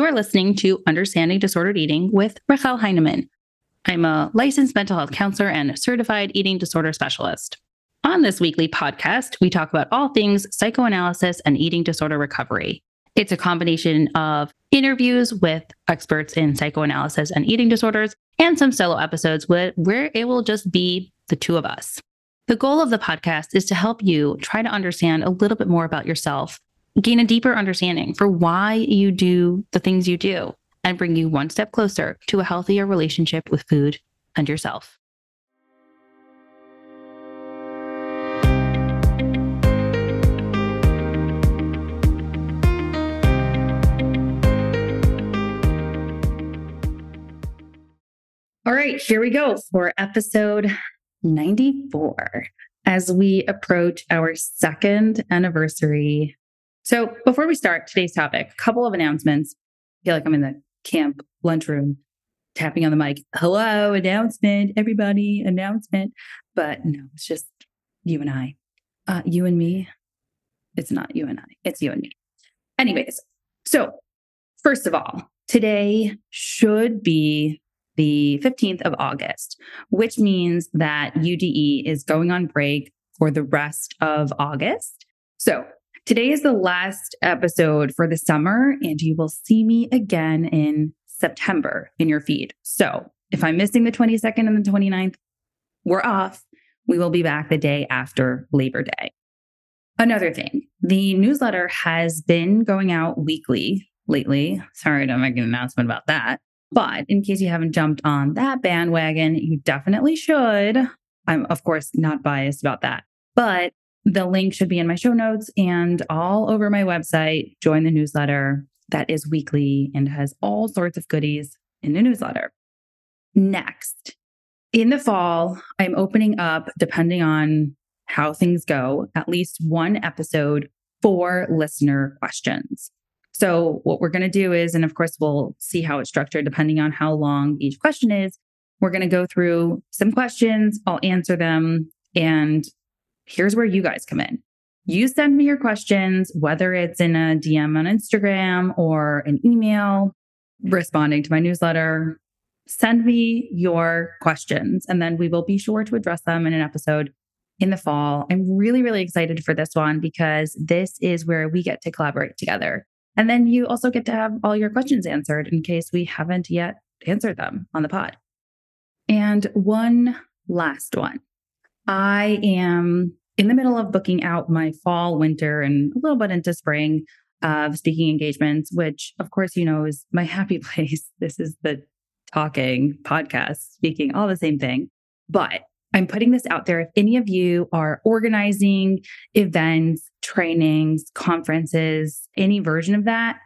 You're listening to Understanding Disordered Eating with Rachelle Heinemann. I'm a licensed mental health counselor and certified eating disorder specialist. On this weekly podcast, we talk about all things psychoanalysis and eating disorder recovery. It's a combination of interviews with experts in psychoanalysis and eating disorders and some solo episodes where, where it will just be the two of us. The goal of the podcast is to help you try to understand a little bit more about yourself, gain a deeper understanding for why you do the things you do, and bring you one step closer to a healthier relationship with food and yourself. All right, here we go for episode 94 as we approach our second anniversary. So, before we start today's topic, a couple of announcements. I feel like I'm in the camp lunchroom tapping on the mic. Hello, announcement, everybody, announcement. But no, it's just you and I. Uh, you and me. It's not you and I, it's you and me. Anyways, so first of all, today should be the 15th of August, which means that UDE is going on break for the rest of August. So today is the last episode for the summer, and you will see me again in September in your feed. So if I'm missing the 22nd and the 29th, we're off. We will be back the day after Labor Day. Another thing, the newsletter has been going out weekly lately. Sorry to make an announcement about that. But in case you haven't jumped on that bandwagon, you definitely should. I'm, of course, not biased about that, but the link should be in my show notes and all over my website. Join the newsletter that is weekly and has all sorts of goodies in the newsletter. Next, in the fall, I'm opening up, depending on how things go, at least one episode for listener questions. So, what we're going to do is, and of course, we'll see how it's structured depending on how long each question is. We're going to go through some questions, I'll answer them. And here's where you guys come in. You send me your questions, whether it's in a DM on Instagram or an email, responding to my newsletter. Send me your questions, and then we will be sure to address them in an episode in the fall. I'm really, really excited for this one because this is where we get to collaborate together. And then you also get to have all your questions answered in case we haven't yet answered them on the pod. And one last one. I am in the middle of booking out my fall, winter, and a little bit into spring of speaking engagements, which, of course, you know, is my happy place. This is the talking podcast, speaking, all the same thing. But I'm putting this out there. If any of you are organizing events, trainings, conferences, any version of that,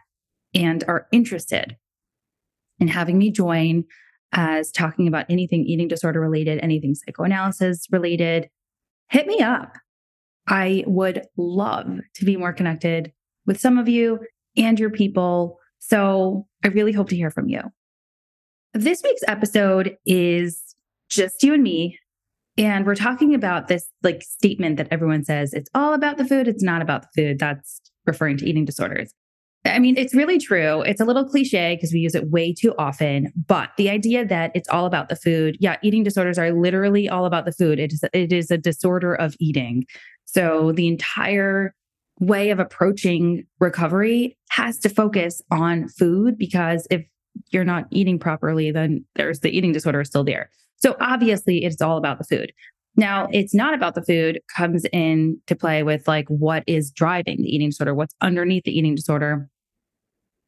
and are interested in having me join as talking about anything eating disorder related, anything psychoanalysis related, hit me up. I would love to be more connected with some of you and your people. So I really hope to hear from you. This week's episode is just you and me and we're talking about this like statement that everyone says it's all about the food. It's not about the food. That's referring to eating disorders. I mean, it's really true. It's a little cliche because we use it way too often. But the idea that it's all about the food, yeah, eating disorders are literally all about the food. It is it is a disorder of eating. So the entire way of approaching recovery has to focus on food because if you're not eating properly, then there's the eating disorder is still there. So obviously it's all about the food. Now, it's not about the food comes in to play with like what is driving the eating disorder, what's underneath the eating disorder.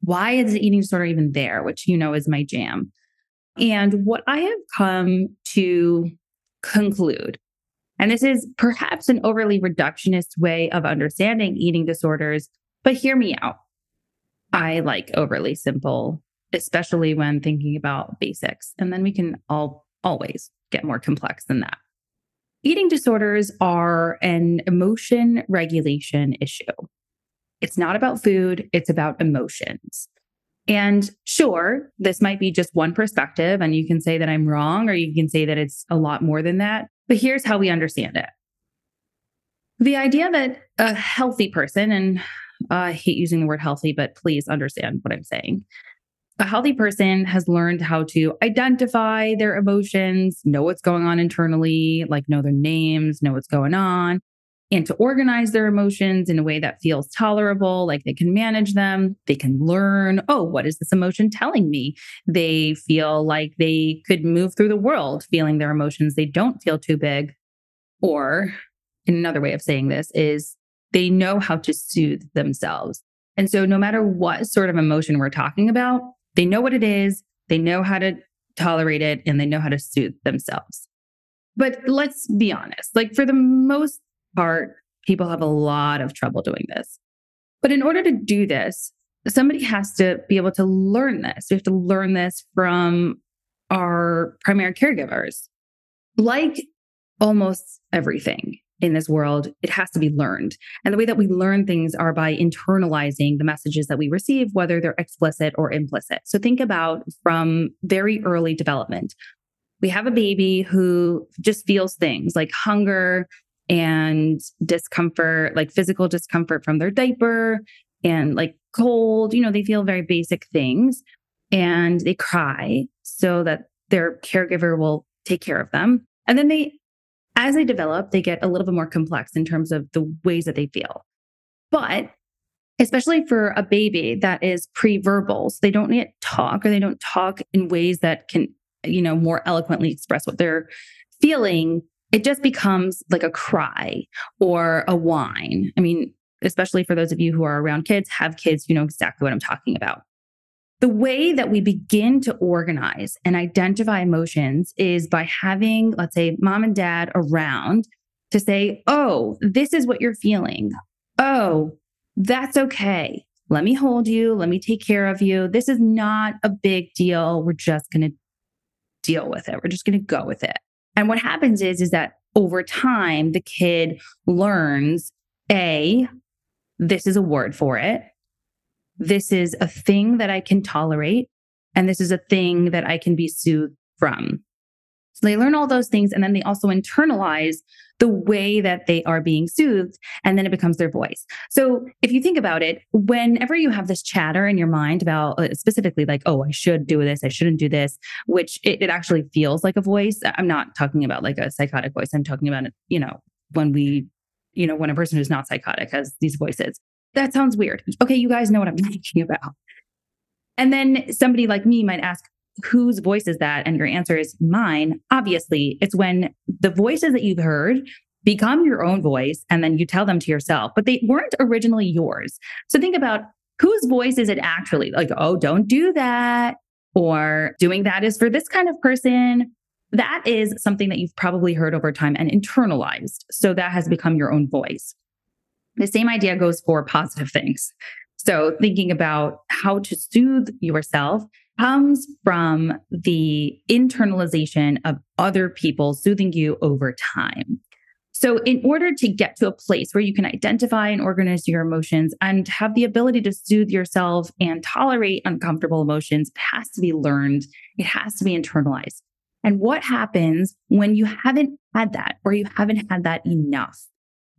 Why is the eating disorder even there, which you know is my jam. And what I have come to conclude, and this is perhaps an overly reductionist way of understanding eating disorders, but hear me out. I like overly simple, especially when thinking about basics. And then we can all always get more complex than that. Eating disorders are an emotion regulation issue. It's not about food, it's about emotions. And sure, this might be just one perspective, and you can say that I'm wrong, or you can say that it's a lot more than that. But here's how we understand it the idea that a healthy person, and I hate using the word healthy, but please understand what I'm saying. A healthy person has learned how to identify their emotions, know what's going on internally, like know their names, know what's going on, and to organize their emotions in a way that feels tolerable, like they can manage them. They can learn, oh, what is this emotion telling me? They feel like they could move through the world feeling their emotions. They don't feel too big. Or another way of saying this is they know how to soothe themselves. And so, no matter what sort of emotion we're talking about, they know what it is, they know how to tolerate it, and they know how to soothe themselves. But let's be honest, like for the most part, people have a lot of trouble doing this. But in order to do this, somebody has to be able to learn this. We have to learn this from our primary caregivers. Like almost everything, in this world, it has to be learned. And the way that we learn things are by internalizing the messages that we receive, whether they're explicit or implicit. So think about from very early development. We have a baby who just feels things like hunger and discomfort, like physical discomfort from their diaper and like cold. You know, they feel very basic things and they cry so that their caregiver will take care of them. And then they as they develop, they get a little bit more complex in terms of the ways that they feel. But especially for a baby that is pre-verbal, so they don't yet talk or they don't talk in ways that can, you know, more eloquently express what they're feeling, it just becomes like a cry or a whine. I mean, especially for those of you who are around kids, have kids, you know exactly what I'm talking about. The way that we begin to organize and identify emotions is by having, let's say, mom and dad around to say, Oh, this is what you're feeling. Oh, that's okay. Let me hold you. Let me take care of you. This is not a big deal. We're just going to deal with it. We're just going to go with it. And what happens is, is that over time, the kid learns A, this is a word for it. This is a thing that I can tolerate. And this is a thing that I can be soothed from. So they learn all those things and then they also internalize the way that they are being soothed and then it becomes their voice. So if you think about it, whenever you have this chatter in your mind about uh, specifically like, oh, I should do this, I shouldn't do this, which it, it actually feels like a voice. I'm not talking about like a psychotic voice. I'm talking about, you know, when we, you know, when a person who's not psychotic has these voices that sounds weird. Okay, you guys know what I'm talking about. And then somebody like me might ask, whose voice is that? And your answer is mine. Obviously, it's when the voices that you've heard become your own voice and then you tell them to yourself, but they weren't originally yours. So think about whose voice is it actually? Like, oh, don't do that. Or doing that is for this kind of person. That is something that you've probably heard over time and internalized. So that has become your own voice. The same idea goes for positive things. So, thinking about how to soothe yourself comes from the internalization of other people soothing you over time. So, in order to get to a place where you can identify and organize your emotions and have the ability to soothe yourself and tolerate uncomfortable emotions, it has to be learned, it has to be internalized. And what happens when you haven't had that or you haven't had that enough?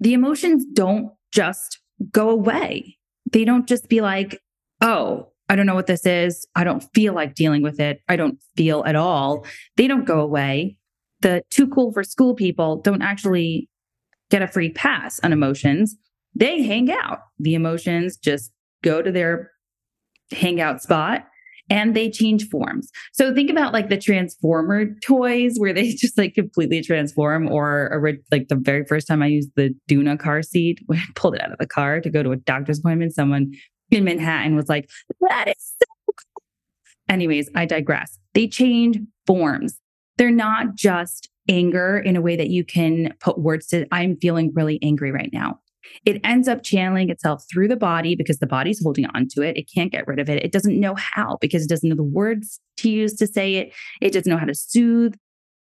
The emotions don't just go away. They don't just be like, oh, I don't know what this is. I don't feel like dealing with it. I don't feel at all. They don't go away. The too cool for school people don't actually get a free pass on emotions. They hang out. The emotions just go to their hangout spot and they change forms. So think about like the transformer toys where they just like completely transform or, like the very first time I used the Doona car seat when I pulled it out of the car to go to a doctor's appointment, someone in Manhattan was like, that is so cool. Anyways, I digress. They change forms. They're not just anger in a way that you can put words to, I'm feeling really angry right now. It ends up channeling itself through the body because the body's holding on to it. It can't get rid of it. It doesn't know how because it doesn't know the words to use to say it. It doesn't know how to soothe.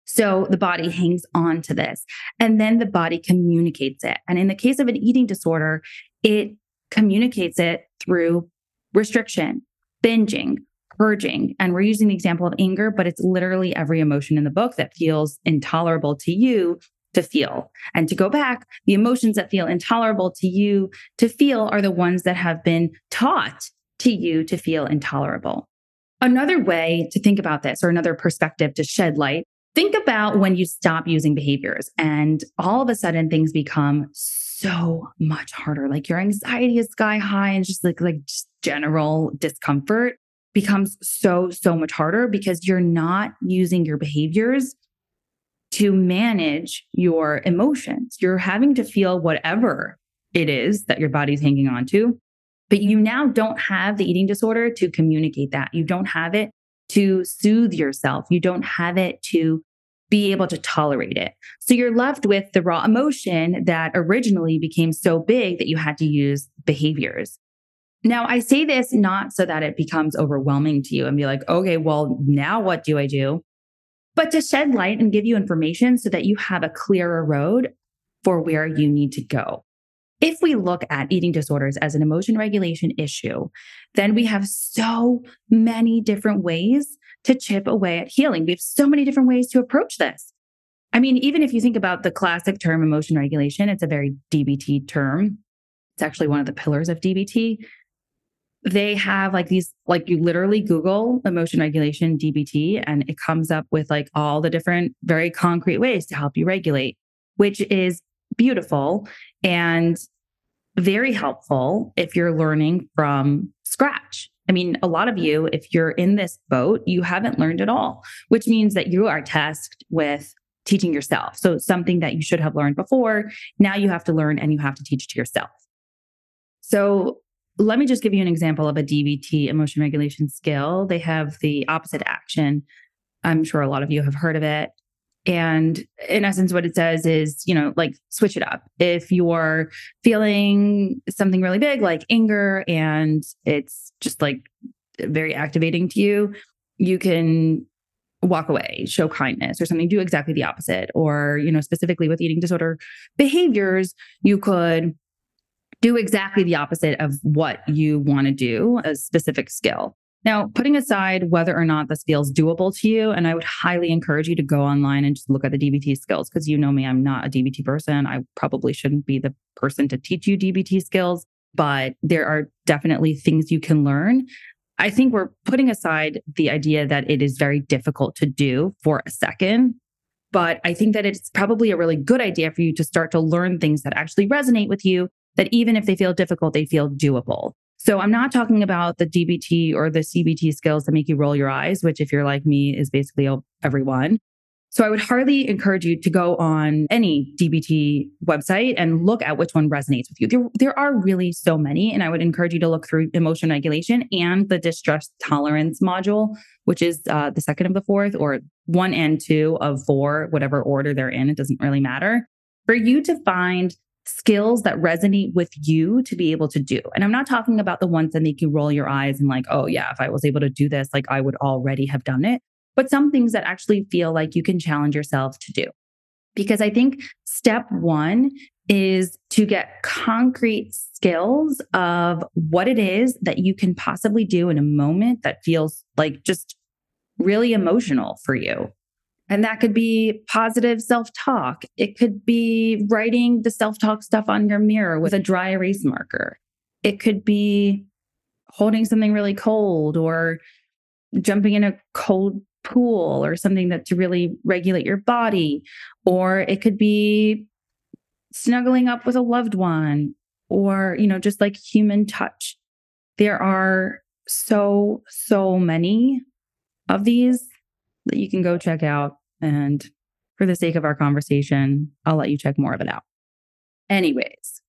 So the body hangs on to this and then the body communicates it. And in the case of an eating disorder, it communicates it through restriction, binging, purging. And we're using the example of anger, but it's literally every emotion in the book that feels intolerable to you to feel. And to go back, the emotions that feel intolerable to you to feel are the ones that have been taught to you to feel intolerable. Another way to think about this, or another perspective to shed light, think about when you stop using behaviors and all of a sudden things become so much harder. Like your anxiety is sky high and just like, like just general discomfort becomes so, so much harder because you're not using your behaviors to manage your emotions. You're having to feel whatever it is that your body's hanging on to, but you now don't have the eating disorder to communicate that. You don't have it to soothe yourself. You don't have it to be able to tolerate it. So you're left with the raw emotion that originally became so big that you had to use behaviors. Now, I say this not so that it becomes overwhelming to you and be like, okay, well, now what do I do? But to shed light and give you information so that you have a clearer road for where you need to go. If we look at eating disorders as an emotion regulation issue, then we have so many different ways to chip away at healing. We have so many different ways to approach this. I mean, even if you think about the classic term emotion regulation, it's a very DBT term. It's actually one of the pillars of DBT they have like these like you literally google emotion regulation dbt and it comes up with like all the different very concrete ways to help you regulate which is beautiful and very helpful if you're learning from scratch i mean a lot of you if you're in this boat you haven't learned at all which means that you are tasked with teaching yourself so something that you should have learned before now you have to learn and you have to teach to yourself so let me just give you an example of a DBT emotion regulation skill. They have the opposite action. I'm sure a lot of you have heard of it. And in essence, what it says is, you know, like switch it up. If you're feeling something really big, like anger, and it's just like very activating to you, you can walk away, show kindness or something, do exactly the opposite. Or, you know, specifically with eating disorder behaviors, you could do exactly the opposite of what you want to do, a specific skill. Now, putting aside whether or not this feels doable to you, and I would highly encourage you to go online and just look at the DBT skills because you know me, I'm not a DBT person. I probably shouldn't be the person to teach you DBT skills, but there are definitely things you can learn. I think we're putting aside the idea that it is very difficult to do for a second. But I think that it's probably a really good idea for you to start to learn things that actually resonate with you that even if they feel difficult, they feel doable. So I'm not talking about the DBT or the CBT skills that make you roll your eyes, which if you're like me is basically everyone. So I would hardly encourage you to go on any DBT website and look at which one resonates with you. There, there are really so many. And I would encourage you to look through emotion regulation and the distress tolerance module, which is uh, the second of the fourth or one and two of four, whatever order they're in. It doesn't really matter. For you to find skills that resonate with you to be able to do. And I'm not talking about the ones that make you roll your eyes and like, oh, yeah, if I was able to do this, like I would already have done it, but some things that actually feel like you can challenge yourself to do. Because I think step one is to get concrete skills of what it is that you can possibly do in a moment that feels like just really emotional for you. And that could be positive self talk. It could be writing the self talk stuff on your mirror with a dry erase marker. It could be holding something really cold or jumping in a cold pool or something that to really regulate your body. Or it could be snuggling up with a loved one or, you know, just like human touch. There are so, so many of these that you can go check out. And for the sake of our conversation, I'll let you check more of it out. Anyways,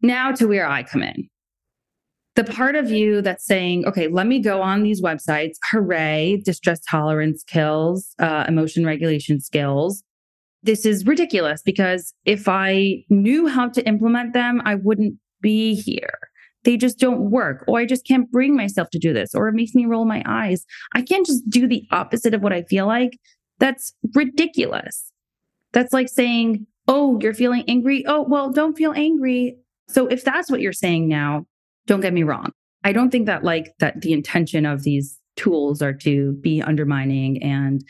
now to where I come in. The part of you that's saying, okay, let me go on these websites. Hooray, distress tolerance skills, uh, emotion regulation skills. This is ridiculous because if I knew how to implement them, I wouldn't be here. They just don't work. Or I just can't bring myself to do this. Or it makes me roll my eyes. I can't just do the opposite of what I feel like that's ridiculous. That's like saying, oh, you're feeling angry. Oh, well, don't feel angry. So if that's what you're saying now, don't get me wrong. I don't think that like that the intention of these tools are to be undermining and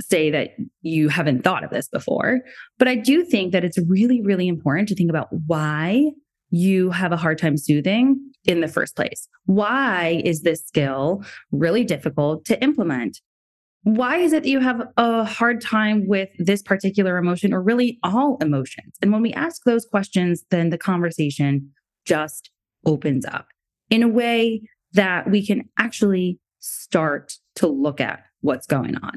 say that you haven't thought of this before. But I do think that it's really, really important to think about why you have a hard time soothing in the first place? Why is this skill really difficult to implement? Why is it that you have a hard time with this particular emotion or really all emotions? And when we ask those questions, then the conversation just opens up in a way that we can actually start to look at what's going on.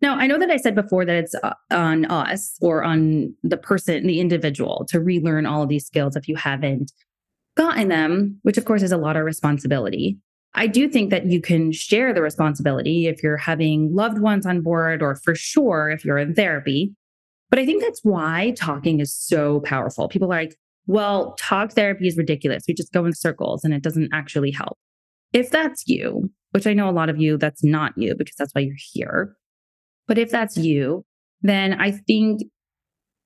Now, I know that I said before that it's uh, on us or on the person, the individual to relearn all of these skills if you haven't gotten them, which of course is a lot of responsibility. I do think that you can share the responsibility if you're having loved ones on board or for sure if you're in therapy. But I think that's why talking is so powerful. People are like, well, talk therapy is ridiculous. We just go in circles and it doesn't actually help. If that's you, which I know a lot of you, that's not you because that's why you're here. But if that's you, then I think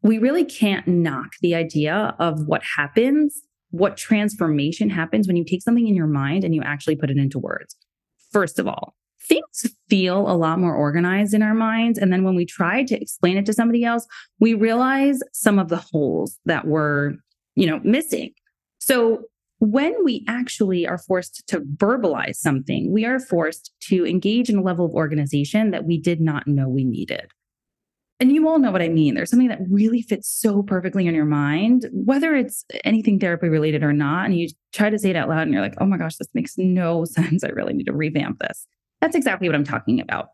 we really can't knock the idea of what happens, what transformation happens when you take something in your mind and you actually put it into words. First of all, things feel a lot more organized in our minds. And then when we try to explain it to somebody else, we realize some of the holes that were, you know, missing. So when we actually are forced to verbalize something, we are forced to engage in a level of organization that we did not know we needed. And you all know what I mean. There's something that really fits so perfectly in your mind, whether it's anything therapy related or not. And you try to say it out loud and you're like, oh my gosh, this makes no sense. I really need to revamp this. That's exactly what I'm talking about.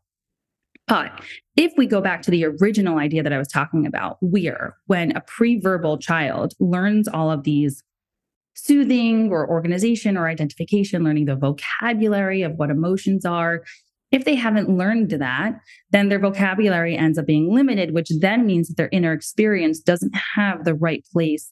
But if we go back to the original idea that I was talking about, where when a pre verbal child learns all of these soothing or organization or identification, learning the vocabulary of what emotions are. If they haven't learned that, then their vocabulary ends up being limited, which then means that their inner experience doesn't have the right place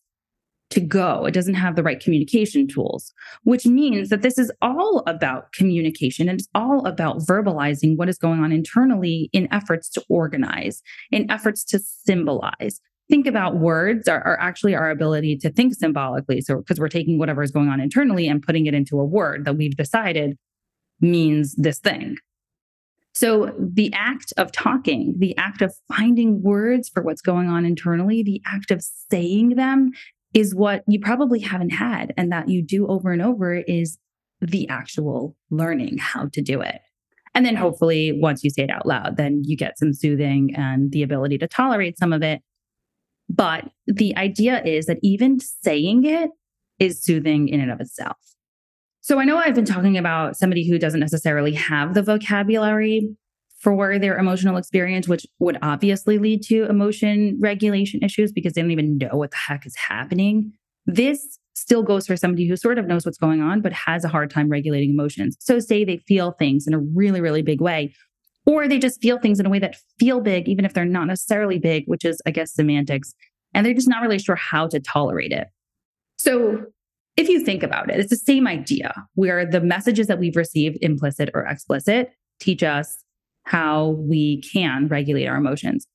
to go. It doesn't have the right communication tools, which means that this is all about communication and it's all about verbalizing what is going on internally in efforts to organize, in efforts to symbolize, think about words are, are, actually our ability to think symbolically. So, because we're taking whatever is going on internally and putting it into a word that we've decided means this thing. So, the act of talking, the act of finding words for what's going on internally, the act of saying them is what you probably haven't had. And that you do over and over is the actual learning how to do it. And then hopefully, once you say it out loud, then you get some soothing and the ability to tolerate some of it but the idea is that even saying it is soothing in and of itself. So I know I've been talking about somebody who doesn't necessarily have the vocabulary for their emotional experience, which would obviously lead to emotion regulation issues because they don't even know what the heck is happening. This still goes for somebody who sort of knows what's going on, but has a hard time regulating emotions. So, say they feel things in a really, really big way, or they just feel things in a way that feel big, even if they're not necessarily big, which is, I guess, semantics. And they're just not really sure how to tolerate it. So, if you think about it, it's the same idea where the messages that we've received, implicit or explicit, teach us how we can regulate our emotions.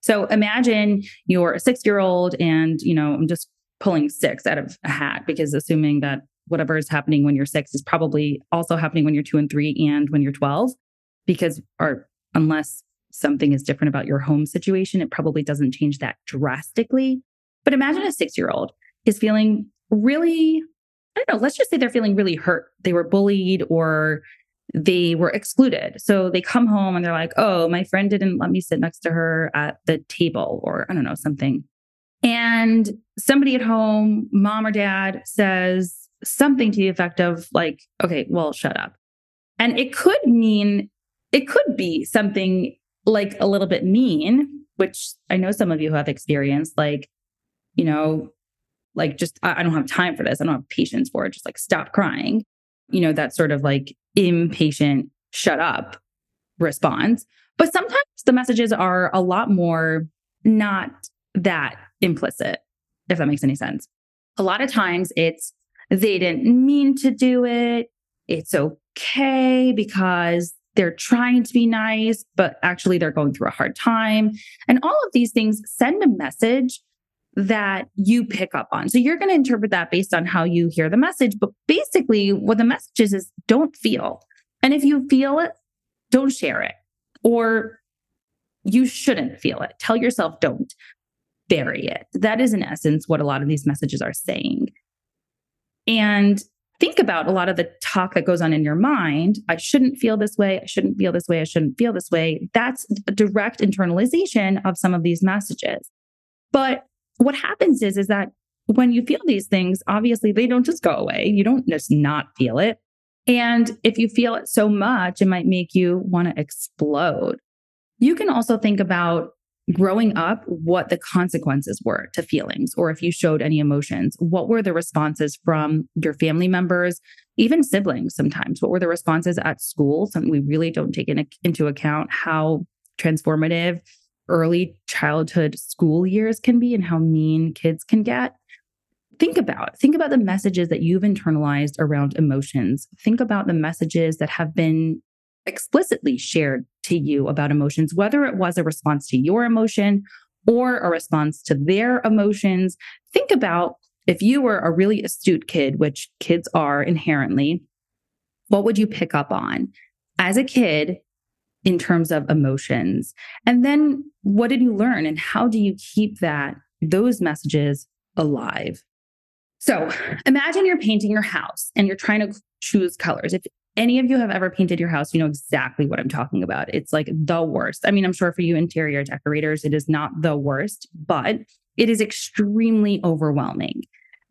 So imagine you're a six year old and, you know, I'm just pulling six out of a hat because assuming that whatever is happening when you're six is probably also happening when you're two and three and when you're 12 because or unless something is different about your home situation, it probably doesn't change that drastically. But imagine a six year old is feeling really, I don't know, let's just say they're feeling really hurt. They were bullied or they were excluded. So they come home and they're like, oh, my friend didn't let me sit next to her at the table, or I don't know, something. And somebody at home, mom or dad, says something to the effect of, like, okay, well, shut up. And it could mean it could be something like a little bit mean, which I know some of you have experienced, like, you know, like just, I, don't have time for this. I don't have patience for it. Just like stop crying. You know, that sort of like impatient, shut up response. But sometimes the messages are a lot more not that implicit, if that makes any sense. A lot of times it's they didn't mean to do it. It's okay because they're trying to be nice, but actually they're going through a hard time. And all of these things send a message that you pick up on. So you're going to interpret that based on how you hear the message. But basically, what the message is, is don't feel. And if you feel it, don't share it. Or you shouldn't feel it. Tell yourself don't bury it. That is, in essence, what a lot of these messages are saying. And think about a lot of the talk that goes on in your mind. I shouldn't feel this way. I shouldn't feel this way. I shouldn't feel this way. That's a direct internalization of some of these messages. But what happens is, is that when you feel these things, obviously they don't just go away. You don't just not feel it. And if you feel it so much, it might make you want to explode. You can also think about growing up what the consequences were to feelings or if you showed any emotions what were the responses from your family members even siblings sometimes what were the responses at school something we really don't take in, into account how transformative early childhood school years can be and how mean kids can get. Think about think about the messages that you've internalized around emotions. Think about the messages that have been explicitly shared to you about emotions, whether it was a response to your emotion or a response to their emotions. Think about if you were a really astute kid, which kids are inherently, what would you pick up on? As a kid in terms of emotions? And then what did you learn and how do you keep that those messages alive? So imagine you're painting your house and you're trying to choose colors. If any of you have ever painted your house, you know exactly what I'm talking about. It's like the worst. I mean, I'm sure for you interior decorators, it is not the worst, but it is extremely overwhelming.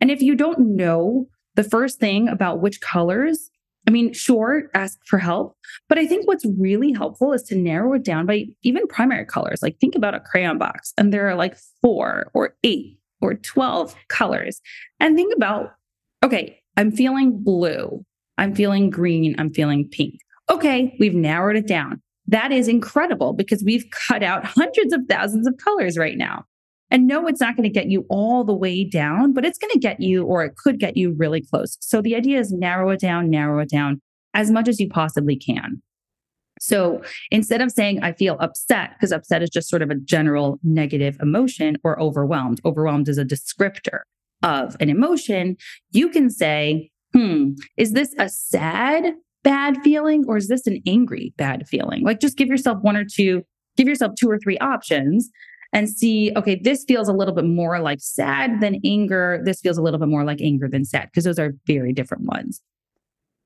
And if you don't know the first thing about which colors, I mean, sure, ask for help. But I think what's really helpful is to narrow it down by even primary colors. Like think about a crayon box, and there are like four or eight or 12 colors. And think about, okay, I'm feeling blue. I'm feeling green. I'm feeling pink. Okay, we've narrowed it down. That is incredible because we've cut out hundreds of thousands of colors right now. And no, it's not going to get you all the way down, but it's going to get you, or it could get you really close. So the idea is narrow it down, narrow it down as much as you possibly can. So instead of saying, I feel upset, because upset is just sort of a general negative emotion, or overwhelmed, overwhelmed is a descriptor of an emotion, you can say, hmm, is this a sad bad feeling or is this an angry bad feeling? Like just give yourself one or two, give yourself two or three options and see, okay, this feels a little bit more like sad than anger. This feels a little bit more like anger than sad, because those are very different ones.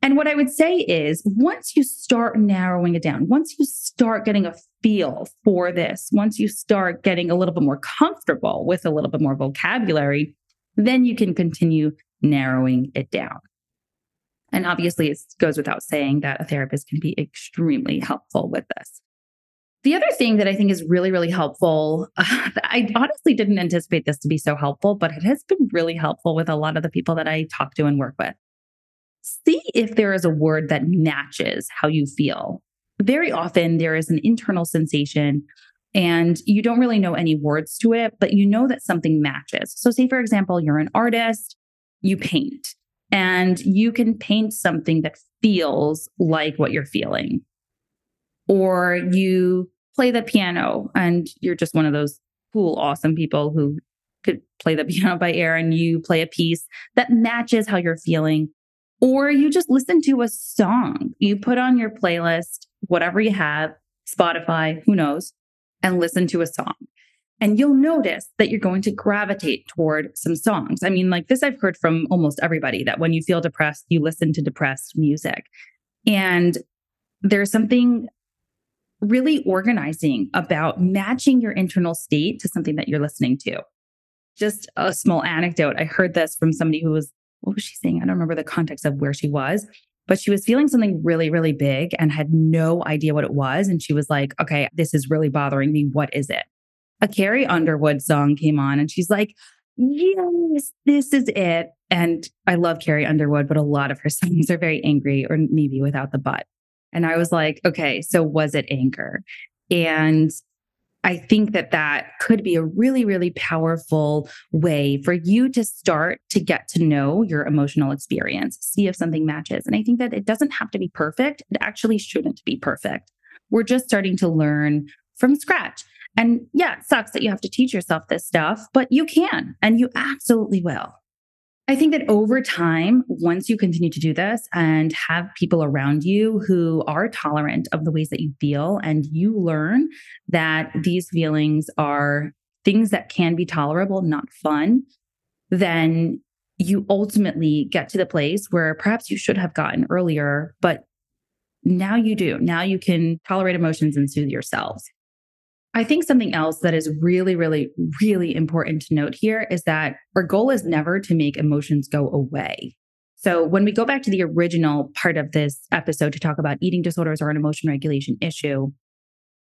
And what I would say is once you start narrowing it down, once you start getting a feel for this, once you start getting a little bit more comfortable with a little bit more vocabulary, then you can continue narrowing it down. And obviously, it goes without saying that a therapist can be extremely helpful with this. The other thing that I think is really, really helpful, uh, I honestly didn't anticipate this to be so helpful, but it has been really helpful with a lot of the people that I talk to and work with. See if there is a word that matches how you feel. Very often, there is an internal sensation and you don't really know any words to it, but you know that something matches. So, say, for example, you're an artist, you paint and you can paint something that feels like what you're feeling. Or you play the piano and you're just one of those cool, awesome people who could play the piano by ear and you play a piece that matches how you're feeling. Or you just listen to a song. You put on your playlist, whatever you have, Spotify, who knows, and listen to a song. And you'll notice that you're going to gravitate toward some songs. I mean, like this, I've heard from almost everybody that when you feel depressed, you listen to depressed music. And there's something really organizing about matching your internal state to something that you're listening to. Just a small anecdote. I heard this from somebody who was, what was she saying? I don't remember the context of where she was, but she was feeling something really, really big and had no idea what it was. And she was like, okay, this is really bothering me. What is it? a Carrie Underwood song came on and she's like, yes, this is it. And I love Carrie Underwood, but a lot of her songs are very angry or maybe without the but. And I was like, okay, so was it anger? And I think that that could be a really, really powerful way for you to start to get to know your emotional experience, see if something matches. And I think that it doesn't have to be perfect. It actually shouldn't be perfect. We're just starting to learn from scratch. And yeah, it sucks that you have to teach yourself this stuff, but you can and you absolutely will. I think that over time, once you continue to do this and have people around you who are tolerant of the ways that you feel, and you learn that these feelings are things that can be tolerable, not fun, then you ultimately get to the place where perhaps you should have gotten earlier, but now you do. Now you can tolerate emotions and soothe yourselves. I think something else that is really, really, really important to note here is that our goal is never to make emotions go away. So, when we go back to the original part of this episode to talk about eating disorders or an emotion regulation issue,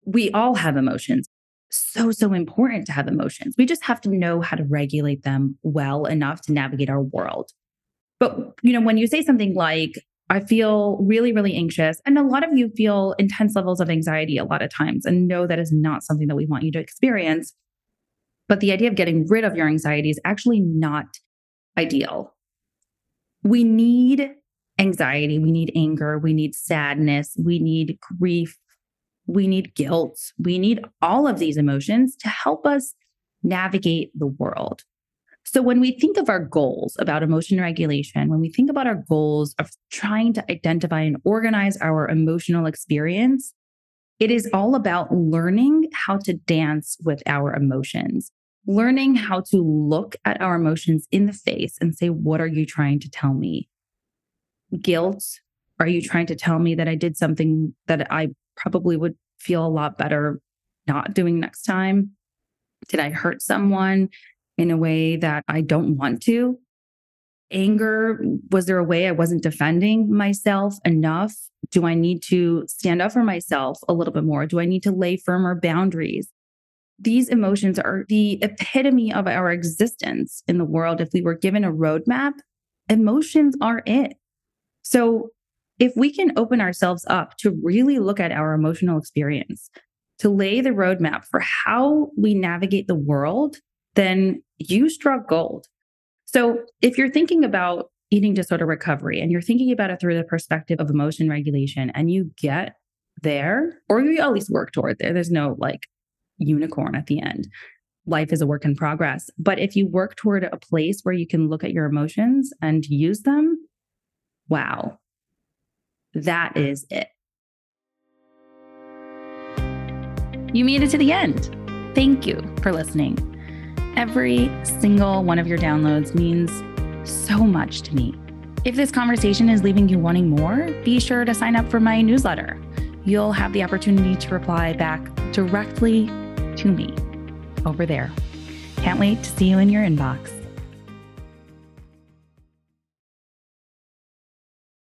we all have emotions. So, so important to have emotions. We just have to know how to regulate them well enough to navigate our world. But, you know, when you say something like, I feel really, really anxious. And a lot of you feel intense levels of anxiety a lot of times and know that is not something that we want you to experience. But the idea of getting rid of your anxiety is actually not ideal. We need anxiety, we need anger, we need sadness, we need grief, we need guilt, we need all of these emotions to help us navigate the world. So, when we think of our goals about emotion regulation, when we think about our goals of trying to identify and organize our emotional experience, it is all about learning how to dance with our emotions, learning how to look at our emotions in the face and say, What are you trying to tell me? Guilt. Are you trying to tell me that I did something that I probably would feel a lot better not doing next time? Did I hurt someone? In a way that I don't want to. Anger, was there a way I wasn't defending myself enough? Do I need to stand up for myself a little bit more? Do I need to lay firmer boundaries? These emotions are the epitome of our existence in the world. If we were given a roadmap, emotions are it. So, if we can open ourselves up to really look at our emotional experience, to lay the roadmap for how we navigate the world, then you struck gold. So if you're thinking about eating disorder recovery and you're thinking about it through the perspective of emotion regulation and you get there, or you at least work toward there, there's no like unicorn at the end. Life is a work in progress. But if you work toward a place where you can look at your emotions and use them, wow, that is it. You made it to the end. Thank you for listening. Every single one of your downloads means so much to me. If this conversation is leaving you wanting more, be sure to sign up for my newsletter. You'll have the opportunity to reply back directly to me over there. Can't wait to see you in your inbox.